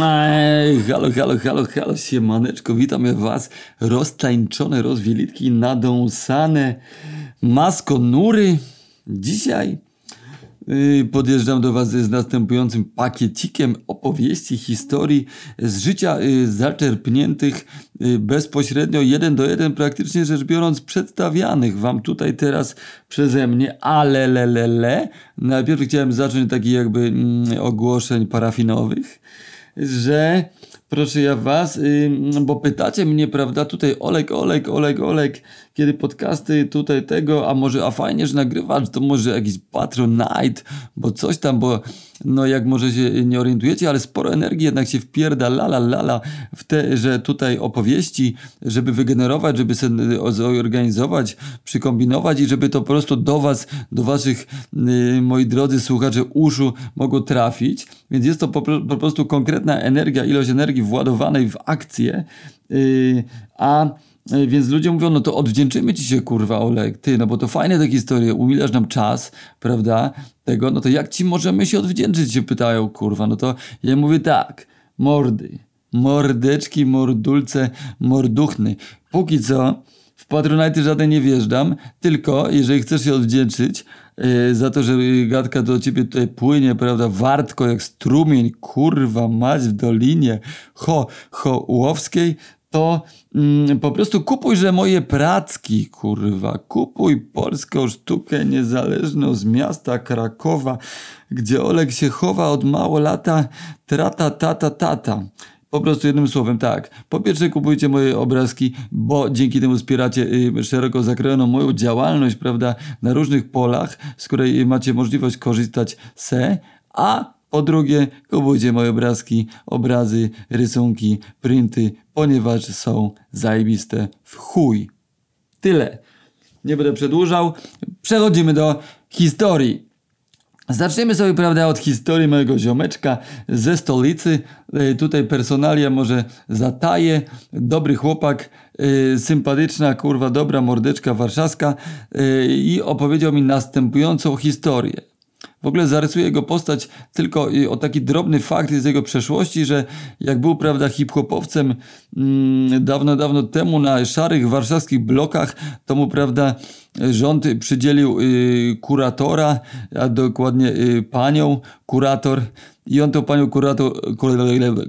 Ej, halo, halo, halo, halo, siemaneczko, witam was, roztańczone, rozwielitki, nadąsane maskonury. Dzisiaj yy, podjeżdżam do was z następującym pakiecikiem opowieści, historii z życia yy, zaczerpniętych yy, bezpośrednio, jeden do jeden, praktycznie rzecz biorąc, przedstawianych wam tutaj teraz przeze mnie, ale le, le, le. Najpierw chciałem zacząć od takich jakby mm, ogłoszeń parafinowych że proszę ja was, y, bo pytacie mnie, prawda, tutaj Olek, Olek, Olek, Olek, kiedy podcasty tutaj tego, a może, a fajnie, że nagrywasz, to może jakiś Patronite, bo coś tam, bo no jak może się nie orientujecie, ale sporo energii jednak się wpierda lala lala w te, że tutaj opowieści, żeby wygenerować, żeby sobie zorganizować, przykombinować i żeby to po prostu do was, do waszych, yy, moi drodzy słuchacze, uszu mogło trafić. Więc jest to po, po prostu konkretna energia, ilość energii władowanej w akcję, yy, a E, więc ludzie mówią, no to odwdzięczymy ci się, kurwa, Olek, ty, no bo to fajne te historie, umilasz nam czas, prawda, tego, no to jak ci możemy się odwdzięczyć, się pytają, kurwa, no to ja mówię tak, mordy, mordeczki, mordulce, morduchny. Póki co w Patronite żaden nie wjeżdżam, tylko jeżeli chcesz się odwdzięczyć za to, że gadka do ciebie tutaj płynie, prawda, wartko jak strumień, kurwa, mać w dolinie Ho, Hołowskiej, to mm, po prostu kupuj, że moje pracki, kurwa. Kupuj polską sztukę niezależną z miasta Krakowa, gdzie Olek się chowa od mało lata, trata, tata, tata. Po prostu jednym słowem, tak. Po pierwsze kupujcie moje obrazki, bo dzięki temu wspieracie y, szeroko zakrojoną moją działalność, prawda, na różnych polach, z której macie możliwość korzystać se, a po drugie, kupujcie moje obrazki, obrazy, rysunki, printy, ponieważ są zajebiste w chuj. Tyle. Nie będę przedłużał. Przechodzimy do historii. Zaczniemy sobie, prawda, od historii mojego ziomeczka ze stolicy. E, tutaj personalia może zataje. Dobry chłopak, yy, sympatyczna, kurwa, dobra mordeczka warszawska yy, i opowiedział mi następującą historię. W ogóle zarysuje jego postać tylko o taki drobny fakt z jego przeszłości, że jak był, prawda, hip-hopowcem mm, dawno, dawno temu na szarych warszawskich blokach, to mu, prawda, rząd przydzielił y, kuratora, a dokładnie y, panią kurator i on to panią kurator,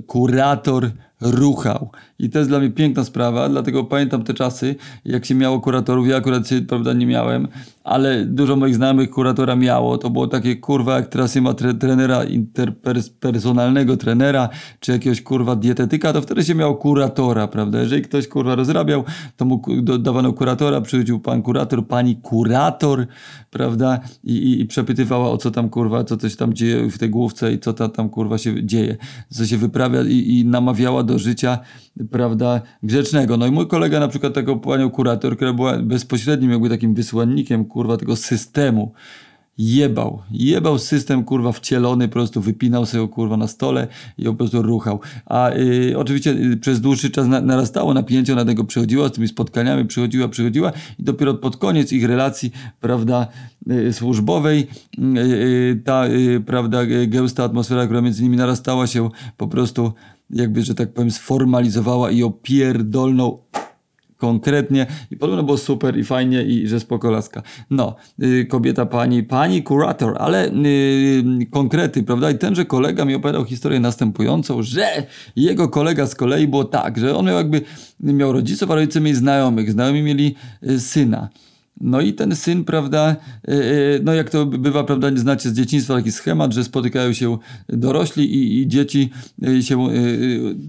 kurator ruchał. I to jest dla mnie piękna sprawa, dlatego pamiętam te czasy, jak się miało kuratorów. Ja akurat się, prawda, nie miałem, ale dużo moich znajomych kuratora miało. To było takie kurwa, jak teraz się ma tre trenera interpersonalnego trenera, czy jakiegoś kurwa dietetyka, to wtedy się miało kuratora, prawda? Jeżeli ktoś kurwa rozrabiał, to mu dawano kuratora, przychodził pan kurator, pani kurator, prawda? I, i, i przepytywała o co tam kurwa, co coś tam dzieje w tej główce i co ta, tam kurwa się dzieje, co się wyprawia i, i namawiała do życia, prawda, grzecznego. No i mój kolega na przykład taką panią kurator, która była bezpośrednim jakby takim wysłannikiem, kurwa, tego systemu, jebał. Jebał system, kurwa, wcielony, po prostu wypinał sobie, kurwa, na stole i po prostu ruchał. A y, oczywiście y, przez dłuższy czas na, narastało napięcie, ona tego przychodziła z tymi spotkaniami, przychodziła, przychodziła i dopiero pod koniec ich relacji, prawda, y, służbowej, y, y, ta, prawda, gęsta atmosfera, która między nimi narastała się po prostu jakby, że tak powiem, sformalizowała i opierdolną konkretnie i podobno było super i fajnie i że spoko laska. No, y, kobieta pani, pani kurator, ale y, konkrety, prawda? I tenże kolega mi opowiadał historię następującą, że jego kolega z kolei było tak, że on miał jakby, miał rodziców, a rodzice mieli znajomych, znajomi mieli y, syna. No i ten syn, prawda, e, e, no jak to bywa, prawda, znacie z dzieciństwa taki schemat, że spotykają się dorośli i, i dzieci e, się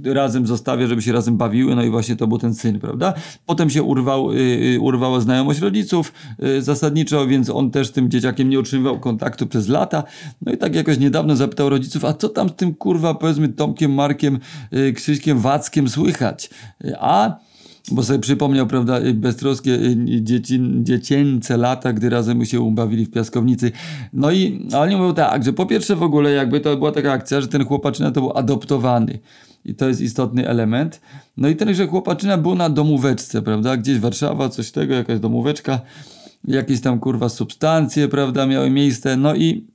razem zostawia, żeby się razem bawiły, no i właśnie to był ten syn, prawda. Potem się urwał, urwała znajomość rodziców zasadniczo, więc on też z tym dzieciakiem nie utrzymywał kontaktu przez lata. No i tak jakoś niedawno zapytał rodziców, a co tam z tym kurwa, powiedzmy Tomkiem, Markiem, Krzyśkiem, Wackiem słychać? A bo sobie przypomniał, prawda, beztroskie y, dzieci, dziecięce lata, gdy razem się ubawili w piaskownicy. No i oni mówią tak, że po pierwsze w ogóle jakby to była taka akcja, że ten chłopaczyna to był adoptowany. I to jest istotny element. No i ten, że chłopaczyna był na domóweczce, prawda, gdzieś Warszawa, coś tego, jakaś domóweczka, jakieś tam kurwa substancje, prawda, miały miejsce. No i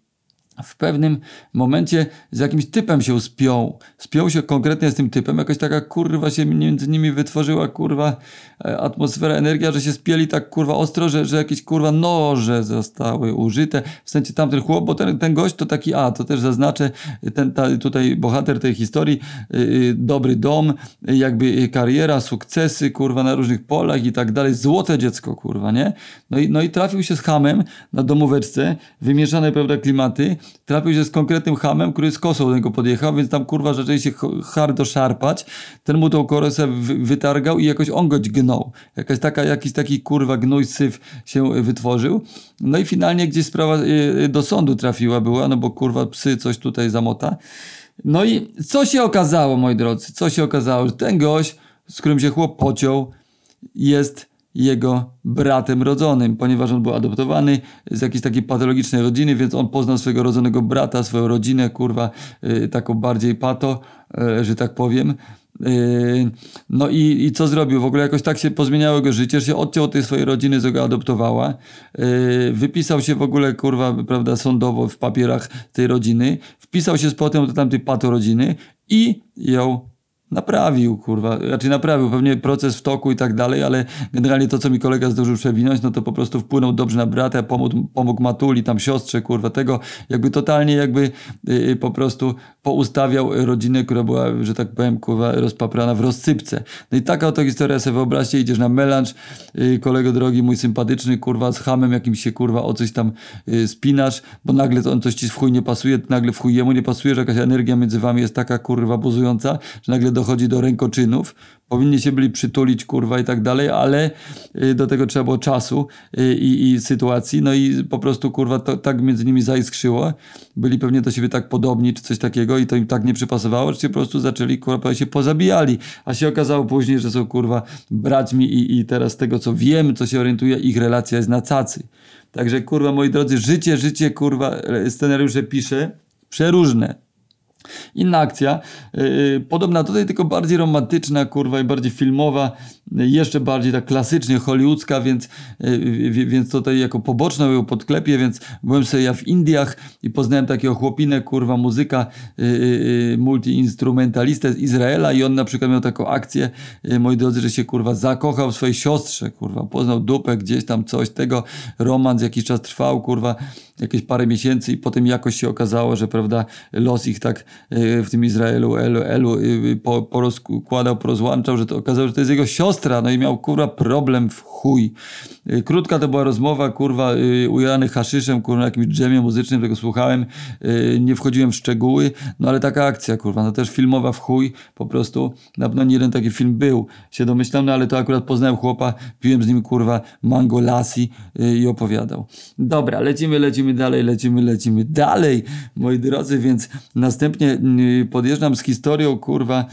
w pewnym momencie z jakimś typem się spiął. Spiął się konkretnie z tym typem. Jakoś taka kurwa się między nimi wytworzyła kurwa e, atmosfera, energia, że się spieli tak kurwa ostro, że, że jakieś kurwa noże zostały użyte. W sensie tamten chłop, bo ten, ten gość to taki, a to też zaznaczę, ten ta, tutaj bohater tej historii, yy, dobry dom, jakby kariera, sukcesy kurwa na różnych polach i tak dalej. Złote dziecko kurwa, nie? No i, no i trafił się z hamem na domóweczce, wymieszane prawda klimaty, trafił się z konkretnym hamem, który z kosą do niego podjechał, więc tam kurwa się hardo szarpać. Ten mu tą korosę wytargał i jakoś on go dźgnął. Jakaś taka, jakiś taki kurwa gnój syf się wytworzył. No i finalnie gdzieś sprawa y, y, do sądu trafiła była, no bo kurwa psy coś tutaj zamota. No i co się okazało, moi drodzy? Co się okazało? Że ten gość, z którym się chłop pociął, jest jego bratem rodzonym, ponieważ on był adoptowany z jakiejś takiej patologicznej rodziny, więc on poznał swojego rodzonego brata, swoją rodzinę, kurwa, yy, taką bardziej pato, yy, że tak powiem. Yy, no i, i co zrobił? W ogóle jakoś tak się pozmieniało jego życie, że się odciął od tej swojej rodziny, co go adoptowała. Yy, wypisał się w ogóle, kurwa, prawda, sądowo w papierach tej rodziny. Wpisał się z potem do tamtej pato rodziny i ją Naprawił, kurwa, raczej naprawił, pewnie proces w toku i tak dalej, ale generalnie to, co mi kolega zdążył przewinąć, no to po prostu wpłynął dobrze na brata, pomógł, pomógł Matuli, tam siostrze, kurwa, tego, jakby totalnie jakby yy, po prostu poustawiał rodzinę, która była, że tak powiem, kurwa, rozpaprana w rozsypce. No i taka oto historia, sobie wyobraźcie, idziesz na melanż, yy, kolego drogi, mój sympatyczny, kurwa, z hamem jakimś się, kurwa, o coś tam yy, spinasz, bo nagle to on coś ci w chuj nie pasuje, nagle w chuj jemu nie pasuje, że jakaś energia między wami jest taka, kurwa, buzująca, że nagle dochodzi do rękoczynów, powinni się byli przytulić, kurwa i tak dalej, ale y, do tego trzeba było czasu y, i, i sytuacji, no i po prostu, kurwa, to, tak między nimi zaiskrzyło, byli pewnie do siebie tak podobni, czy coś takiego i to im tak nie przypasowało, że się po prostu zaczęli, kurwa, się pozabijali, a się okazało później, że są, kurwa, braćmi i, i teraz z tego, co wiem, co się orientuje, ich relacja jest na cacy. Także, kurwa, moi drodzy, życie, życie, kurwa, scenariusze pisze, przeróżne, Inna akcja, yy, podobna tutaj, tylko bardziej romantyczna, kurwa, i bardziej filmowa, yy, jeszcze bardziej tak klasycznie hollywoodzka, więc, yy, więc tutaj jako poboczną ją podklepię, więc byłem sobie ja w Indiach i poznałem takiego chłopinę, kurwa, muzyka, multiinstrumentalistę z Izraela i on na przykład miał taką akcję, moi drodzy, że się, kurwa, zakochał w swojej siostrze, kurwa, poznał dupę gdzieś tam, coś, tego, romans jakiś czas trwał, kurwa, jakieś parę miesięcy i potem jakoś się okazało, że, prawda, los ich tak Y, w tym Izraelu Elu, Elu y, po, porozkładał, porozłączał, że to okazało, że to jest jego siostra, no i miał kurwa problem w chuj. Y, krótka to była rozmowa, kurwa, ujany haszyszem, kurwa, jakimś dżemie muzycznym, tego słuchałem, nie wchodziłem w szczegóły, no ale taka akcja, kurwa, no też filmowa w chuj, po prostu, na pewno nie jeden taki film był, się domyślam, no ale to akurat poznałem chłopa, piłem z nim, kurwa, mango lassi i opowiadał. Dobra, lecimy, lecimy dalej, lecimy, lecimy dalej, moi drodzy, więc następnie Y, podjeżdżam z historią, kurwa,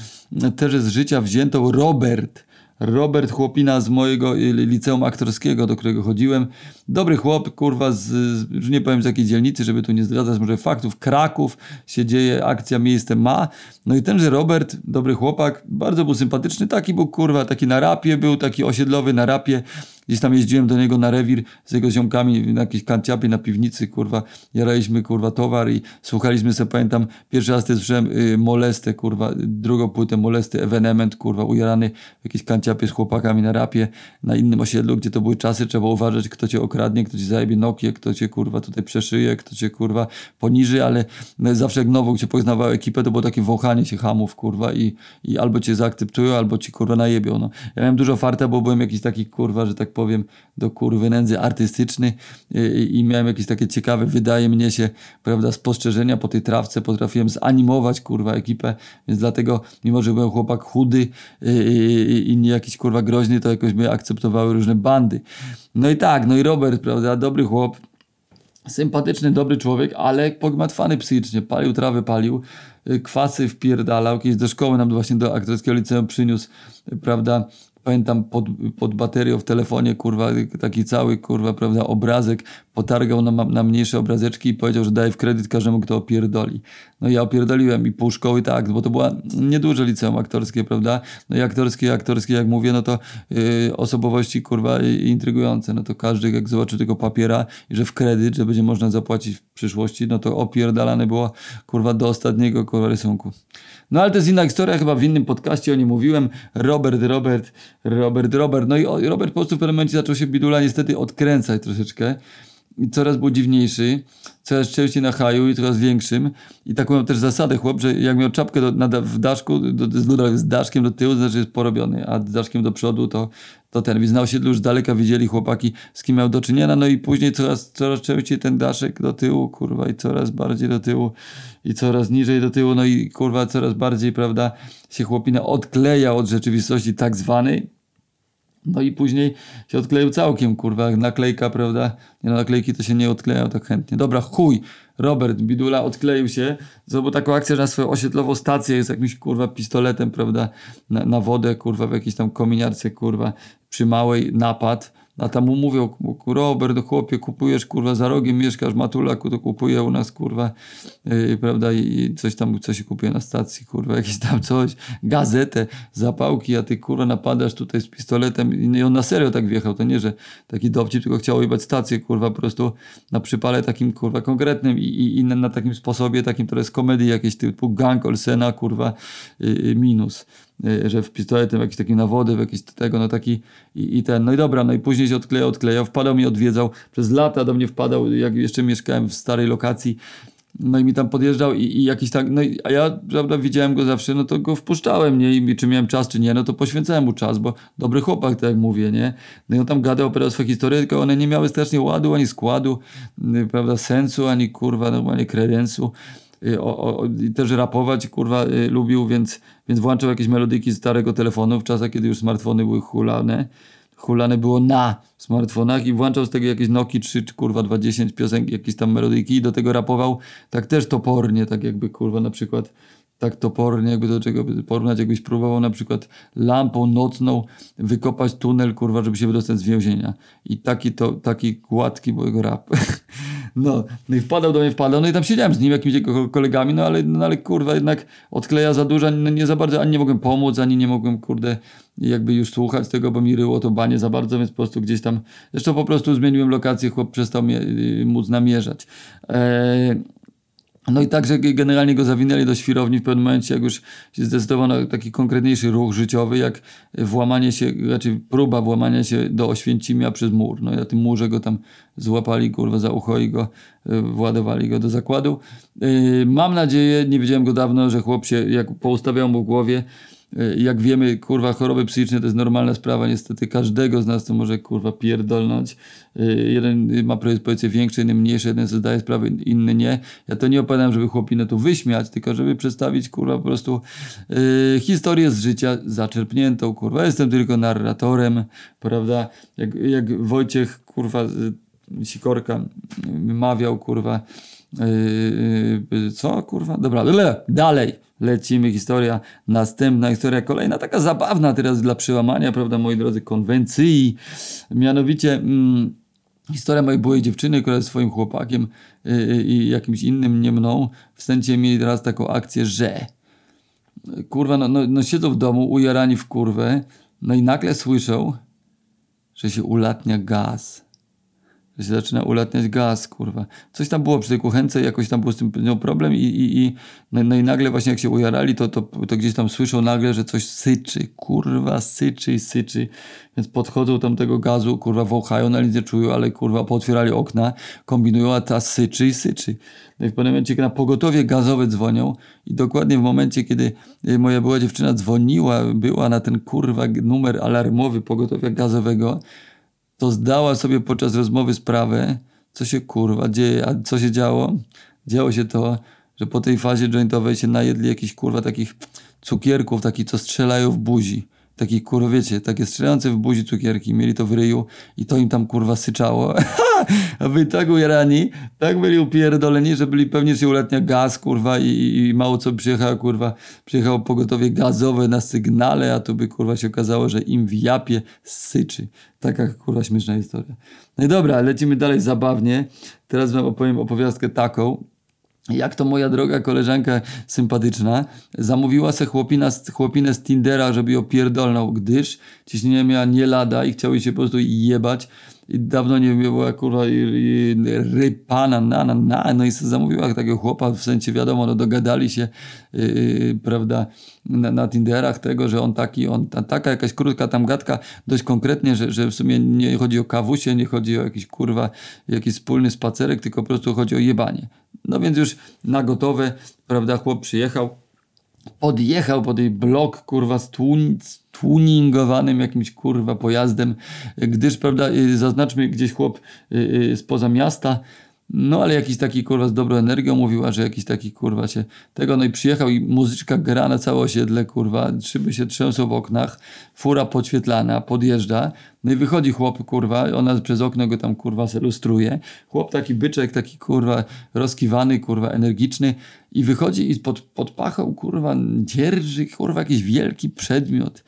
też z życia wziętą Robert. Robert Chłopina z mojego y, liceum aktorskiego, do którego chodziłem. Dobry chłop, kurwa, z, już nie powiem z jakiej dzielnicy, żeby tu nie zdradzać może faktów. Kraków się dzieje, akcja miejsce ma. No i tenże Robert, dobry chłopak, bardzo był sympatyczny, taki był, kurwa, taki na rapie był, taki osiedlowy na rapie. Gdzieś tam jeździłem do niego na rewir z jego ziomkami na jakiejś kanciapie na piwnicy, kurwa, jaraliśmy, kurwa, towar i słuchaliśmy sobie, pamiętam, pierwszy raz też słyszałem y, Molestę, kurwa, drugą płytę Molesty, Evenement, kurwa, ujarany w jakiejś kanciapie z chłopakami na rapie, na innym osiedlu, gdzie to były czasy, trzeba uważać, kto cię okradnie, kto ci zajebie Nokię, kto cię, kurwa, tutaj przeszyje, kto cię, kurwa, poniży, ale no, zawsze jak nową cię poznawał ekipę, to było takie wąchanie się hamów, kurwa, i, i albo cię zaakceptują, albo ci, kurwa, najebią, no. Ja miałem dużo farta, bo byłem jakiś taki, kurwa, że tak powiem, do kurwy nędzy artystyczny i, i miałem jakieś takie ciekawe, wydaje mnie się, prawda, spostrzeżenia po tej trawce, potrafiłem zanimować, kurwa, ekipę, więc dlatego, mimo że byłem chłopak chudy i, i nie jakiś, kurwa, groźny, to jakoś mnie akceptowały różne bandy. No i tak, no i Robert, prawda, dobry chłop, sympatyczny, dobry człowiek, ale pogmatwany psychicznie, palił trawę, palił, kwasy wpierdalał, kiedyś do szkoły nam właśnie do aktorskiego liceum przyniósł, prawda, pamiętam pod, pod baterią w telefonie, kurwa, taki cały, kurwa, prawda, obrazek, potargał na, na mniejsze obrazeczki i powiedział, że daje w kredyt każdemu, kto opierdoli. No ja opierdoliłem i pół szkoły tak, bo to była nieduże liceum aktorskie, prawda, no i aktorskie, aktorskie, jak mówię, no to yy, osobowości, kurwa, intrygujące, no to każdy, jak zobaczy tego papiera i że w kredyt, że będzie można zapłacić w przyszłości, no to opierdalane było, kurwa, do ostatniego, kurwa, rysunku. No ale to jest inna historia, chyba w innym podcaście o nim mówiłem. Robert, Robert, Robert, Robert. No i Robert po prostu w pewnym momencie zaczął się Bidula niestety odkręcać troszeczkę. I coraz był dziwniejszy, coraz częściej na haju i coraz większym. I taką miał też zasadę chłop, że jak miał czapkę do, na, w daszku, do, z, z daszkiem do tyłu, to znaczy jest porobiony, a z daszkiem do przodu to, to ten. Więc na osiedlu już daleka widzieli chłopaki, z kim miał do czynienia. No i później coraz, coraz częściej ten daszek do tyłu, kurwa, i coraz bardziej do tyłu i coraz niżej do tyłu. No i kurwa, coraz bardziej, prawda, się chłopina odkleja od rzeczywistości tak zwanej no i później się odkleił całkiem, kurwa, naklejka, prawda? Nie no, naklejki to się nie odklejał tak chętnie. Dobra, chuj, Robert Bidula odkleił się, zrobił taką akcję, że na swoją osiedlową stację z jakimś, kurwa, pistoletem, prawda, na, na wodę, kurwa, w jakiejś tam kominiarce, kurwa, przy małej napad a tam mu mówią, Robert, chłopie, kupujesz, kurwa, za rogiem mieszkasz, matulaku, to kupuje u nas, kurwa, yy, prawda, i coś tam, coś się kupuje na stacji, kurwa, jakieś tam coś, gazetę, zapałki, a ty, kurwa, napadasz tutaj z pistoletem i on na serio tak wjechał, to nie, że taki dowcip, tylko chciał jebać stację, kurwa, po prostu na przypale takim, kurwa, konkretnym i, i, i na, na, takim sposobie, takim, to jest komedii jakieś typu gang, Olsena, kurwa, yy, minus. Y, że w pistoletem jakiś taki na wodę, w jakiś tego, no taki i, i, ten, no i dobra, no i później się odklejał, odklejał, wpadał mi, odwiedzał, przez lata do mnie wpadał, jak jeszcze mieszkałem w starej lokacji, no i mi tam podjeżdżał i, i jakiś tak, no i, a ja, prawda, widziałem go zawsze, no to go wpuszczałem, nie, i czy miałem czas, czy nie, no to poświęcałem mu czas, bo dobry chłopak, tak jak mówię, nie, no i on tam gadał, opowiadał swoje historie, tylko one nie miały strasznie ładu, ani składu, y, prawda, sensu, ani kurwa, normalnie kredensu, o, o, też rapować, kurwa, y, lubił, więc, więc włączał jakieś melodyki z starego telefonu w czasach, kiedy już smartfony były hulane. Hulane było na smartfonach i włączał z tego jakieś Noki 3 czy kurwa 20 piosenki, jakieś tam melodyki i do tego rapował tak też topornie, tak jakby kurwa na przykład tak topornie, jakby do czego porównać, jakbyś próbował na przykład lampą nocną wykopać tunel, kurwa, żeby się wydostać z więzienia. I taki to, taki gładki był jego rap. No, no i wpadał do mnie, wpadał, no i tam siedziałem z nim, jakimiś jego kolegami, no ale, no ale kurwa, jednak odkleja za dużo, no nie za bardzo, ani nie mogłem pomóc, ani nie mogłem, kurde, jakby już słuchać tego, bo mi ryło to banie za bardzo, więc po prostu gdzieś tam, zresztą po prostu zmieniłem lokację, chłop przestał mnie, y, móc namierzać. Eee, no i także generalnie go zawinęli do świrowni w pewnym momencie, jak już się zdecydował na taki konkretniejszy ruch życiowy, jak włamanie się, znaczy próba włamania się do Oświęcimia przez mur. No i na tym murze go tam złapali, kurwa, za ucho i go y, władowali go do zakładu. Yy, mam nadzieję, nie widziałem go dawno, że chłop się, jak poustawiał mu w głowie, E, jak wiemy, kurwa, choroby psychiczne to jest normalna sprawa, niestety każdego z nas to może, kurwa, pierdolnąć. E, jeden ma predyspozycje większe, inny mniejsze, jeden sobie zdaje sprawę, inny nie. Ja to nie opowiadam, żeby chłopinę tu wyśmiać, tylko żeby przedstawić, kurwa, po prostu yy, historię z życia zaczerpniętą, kurwa. Jestem tylko narratorem, prawda? Jak, jak Wojciech, kurwa, Sikorka mawiał, kurwa, yy, co, kurwa? Dobra, dalej lecimy, historia następna, historia kolejna, taka zabawna teraz dla przełamania, prawda, moi drodzy, konwencji, mianowicie mm, historia mojej byłej dziewczyny, która jest swoim chłopakiem yy, i jakimś innym, nie mną, w sensie mieli teraz taką akcję, że kurwa, no, no, no siedzą w domu, ujarani w kurwę, no i nagle słyszą, że się ulatnia gaz że się zaczyna ulatniać gaz, kurwa. Coś tam było przy tej kuchence, jakoś tam był z tym problem i, i, i no, no, i nagle właśnie jak się ujarali, to, to, to gdzieś tam słyszą nagle, że coś syczy, kurwa, syczy, syczy. Więc podchodzą tam tego gazu, kurwa, wąchają, na nic nie czują, ale kurwa, pootwierali okna, kombinują, a ta syczy i syczy. No i w pewnym momencie na pogotowie gazowe dzwonią i dokładnie w momencie, kiedy y, moja była dziewczyna dzwoniła, była na ten kurwa numer alarmowy pogotowia gazowego, to zdała sobie podczas rozmowy sprawę, co się kurwa dzieje, a co się działo? Działo się to, że po tej fazie jointowej się najedli jakichś kurwa takich cukierków, takich co strzelają w buzi. Taki kurwa, wiecie, takie strzelające w buzi cukierki, mieli to w ryju i to im tam kurwa syczało. A wy tak ujarani, tak byli upierdoleni, że byli pewnie, że uletnia gaz, kurwa, i, i mało co przyjechało, kurwa, przyjechało pogotowie gazowe na sygnale, a tu by, kurwa, się okazało, że im w japie syczy. Taka, kurwa, śmieszna historia. No i dobra, lecimy dalej zabawnie. Teraz wam opowiem opowiastkę taką, jak to moja droga koleżanka sympatyczna zamówiła se chłopina, chłopinę z Tindera, żeby ją pierdolnął, gdyż ciśnienie miała nie lada i chciały się po prostu jebać. I dawno nie była kurwa i, i rypana, na, na, na, no i sobie zamówiła takiego chłopa, w sensie wiadomo, no dogadali się, yy, prawda, na, na Tinderach tego, że on taki, on, ta, taka jakaś krótka tam gadka, dość konkretnie, że, że w sumie nie chodzi o kawusie, nie chodzi o jakiś kurwa, jakiś wspólny spacerek, tylko po prostu chodzi o jebanie. No więc już na gotowe, prawda, chłop przyjechał, podjechał po tej blok, kurwa, z tuningowanym jakimś, kurwa, pojazdem, gdyż, prawda, y, zaznaczmy gdzieś chłop y, y, spoza miasta, no ale jakiś taki kurwa z dobrą energią mówiła, że jakiś taki kurwa się tego, no i przyjechał i muzyczka gra na całe osiedle, kurwa, szyby się trzęsą w oknach, fura podświetlana, podjeżdża, no i wychodzi chłop, kurwa, ona przez okno go tam kurwa lustruje, chłop taki byczek, taki kurwa rozkiwany, kurwa energiczny i wychodzi i pod, pod pachą, kurwa, dzierży, kurwa, jakiś wielki przedmiot.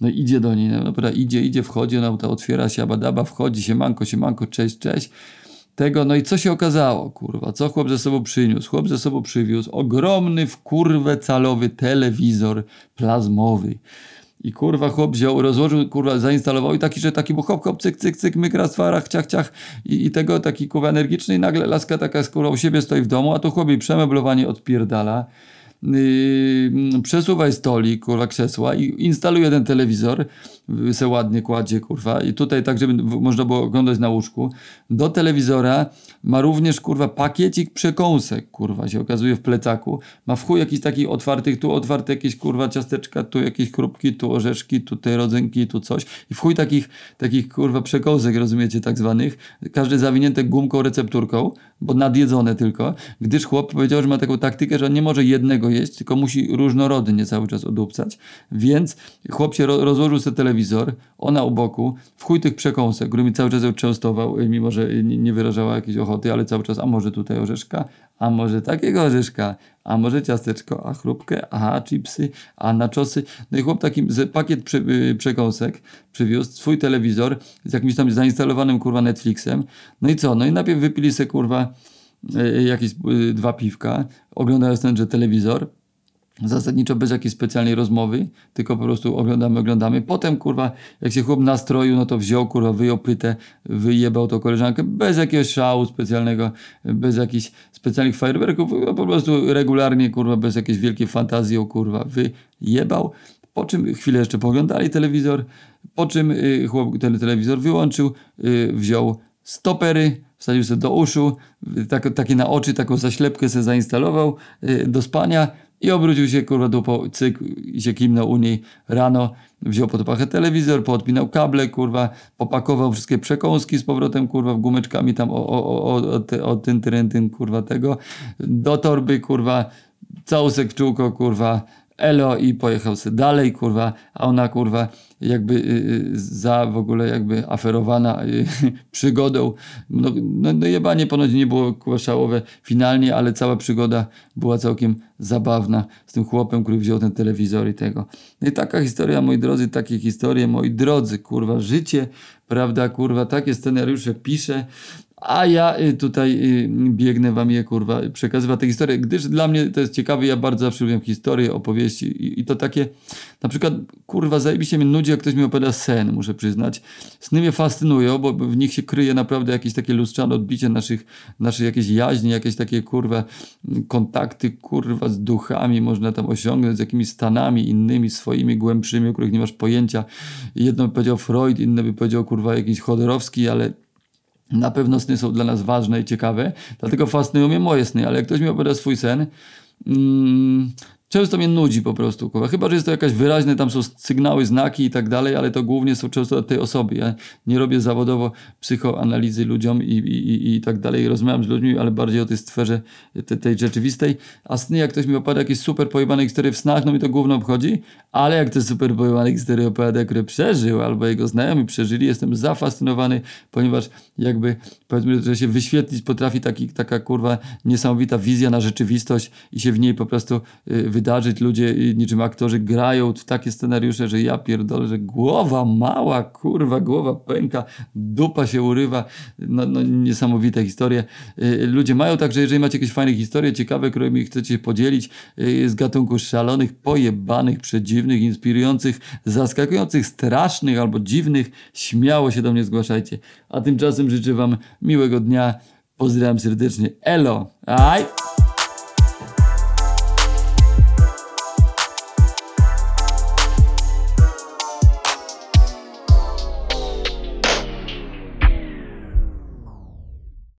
No idzie do niej, no dobra, idzie, idzie, wchodzi, ona to otwiera się, abadaba, wchodzi, się manko, się manko, cześć, cześć tego, no i co się okazało, kurwa, co chłop ze sobą przyniósł? Chłop ze sobą przywiózł ogromny w kurwę calowy telewizor plazmowy. I kurwa chłop wziął, rozłożył, kurwa zainstalował i taki, że taki był hop, hop, cyk, cyk, cyk, myk, raz, dwa, ciach, ciach i, i tego taki kurwa energiczny i nagle laska taka skóra u siebie stoi w domu, a tu chłop jej przemeblowanie odpierdala yy, przesuwaj stolik, kurwa, krzesła i instaluje ten telewizor, se ładnie kładzie, kurwa, i tutaj tak, żeby można było oglądać na łóżku. Do telewizora ma również, kurwa, pakiecik przekąsek, kurwa, się okazuje w plecaku. Ma w chuj jakiś taki otwartych, tu otwarte jakieś, kurwa, ciasteczka, tu jakieś krupki, tu orzeszki, tu te tu coś. I w chuj takich, takich, kurwa, przekąsek, rozumiecie, tak zwanych. Każde zawinięte gumką, recepturką, bo nadjedzone tylko, gdyż chłop powiedział, że ma taką taktykę, że on nie może jednego jeść, tylko musi różnorodnie cały czas odupcać, więc chłop się ro rozłożył sobie telewizor, ona u boku, w chuj tych przekąsek, którymi cały czas ją częstował, mimo że nie wyrażała jakiejś ochoty, ale cały czas, a może tutaj orzeszka, a może takiego orzeszka, a może ciasteczko, a chrupkę, a chipsy, a naczosy. No i chłop taki pakiet prze, y, przekąsek przywiózł, swój telewizor z jakimś tam zainstalowanym kurwa Netflixem. No i co? No i najpierw wypili se kurwa y, jakieś y, dwa piwka, oglądając tenże telewizor zasadniczo bez jakiejś specjalnej rozmowy, tylko po prostu oglądamy, oglądamy. Potem, kurwa, jak się chłop nastroił, no to wziął, kurwa, wyjął pytę, wyjebał to koleżankę, bez jakiegoś szału specjalnego, bez jakichś specjalnych fajerwerków, no po prostu regularnie, kurwa, bez jakiejś wielkiej fantazji, kurwa, wyjebał. Po czym chwilę jeszcze poglądali telewizor, po czym y, chłop ten telewizor wyłączył, y, wziął stopery, wsadził sobie do uszu, tak, takie na oczy, taką zaślepkę sobie zainstalował y, do spania, i obrócił się, kurwa, dupą, cyk, się kimnął u niej rano, wziął pod pachę telewizor, poodpinał kable, kurwa, popakował wszystkie przekąski z powrotem, kurwa, gumeczkami tam o, o, o, o, o ten, ten, ten, kurwa, tego, do torby, kurwa, całusek w czółko, kurwa, elo i pojechał sobie dalej, kurwa, a ona, kurwa, jakby y, y, za w ogóle jakby aferowana y, przygodą. No, no, no jebanie ponoć nie było kurwa szałowe finalnie, ale cała przygoda była całkiem zabawna z tym chłopem, który wziął ten telewizor i tego. No i taka historia, moi drodzy, takie historie, moi drodzy, kurwa, życie, prawda, kurwa, takie scenariusze piszę, a ja y, tutaj y, biegnę wam je, kurwa, przekazywać tę historię, gdyż dla mnie to jest ciekawe, ja bardzo zawsze lubię historie, opowieści i, i, to takie, na przykład, kurwa, zajebiście mnie nudzi, jak ktoś mi opowiada sen, muszę przyznać. Sny mnie fascynują, bo w nich się kryje naprawdę jakieś takie lustrzane odbicie naszych, naszych jakieś jaźni, jakieś takie, kurwa, kontakty, kurwa, z duchami można tam osiągnąć, z jakimiś stanami innymi, swoimi, głębszymi, o których nie masz pojęcia. Jedno by powiedział Freud, inne by powiedział, kurwa, jakiś Chodorowski, ale na pewno sny są dla nas ważne i ciekawe, dlatego fascynują mnie moje sny, ale jak ktoś mi opowiada swój sen, mm, Często mnie nudzi po prostu, kurwa. Chyba, że jest to jakaś wyraźne, tam są sygnały, znaki i tak dalej, ale to głównie są często od tej osoby. Ja nie robię zawodowo psychoanalizy ludziom i, i, i, i tak dalej. Rozmawiam z ludźmi, ale bardziej o tej sferze te, tej rzeczywistej. A sny, jak ktoś mi opowiada jakieś super pojebane historie w snach, no mi to głównie obchodzi, ale jak te super pojebane historie opowiada, które przeżył, albo jego znajomi przeżyli, jestem zafascynowany, ponieważ jakby, powiedzmy, że się wyświetlić potrafi taki, taka kurwa niesamowita wizja na rzeczywistość i się w niej po prostu y, wydarzyć. Ludzie niczym aktorzy grają w takie scenariusze, że ja pierdolę, że głowa mała, kurwa, głowa pęka, dupa się urywa. No, no niesamowite historie. Y, Ludzie mają także, jeżeli macie jakieś fajne historie, ciekawe, którymi chcecie podzielić y, z gatunku szalonych, pojebanych, przedziwnych, inspirujących, zaskakujących, strasznych albo dziwnych, śmiało się do mnie zgłaszajcie. A tymczasem życzę wam miłego dnia. Pozdrawiam serdecznie. Elo! Aj!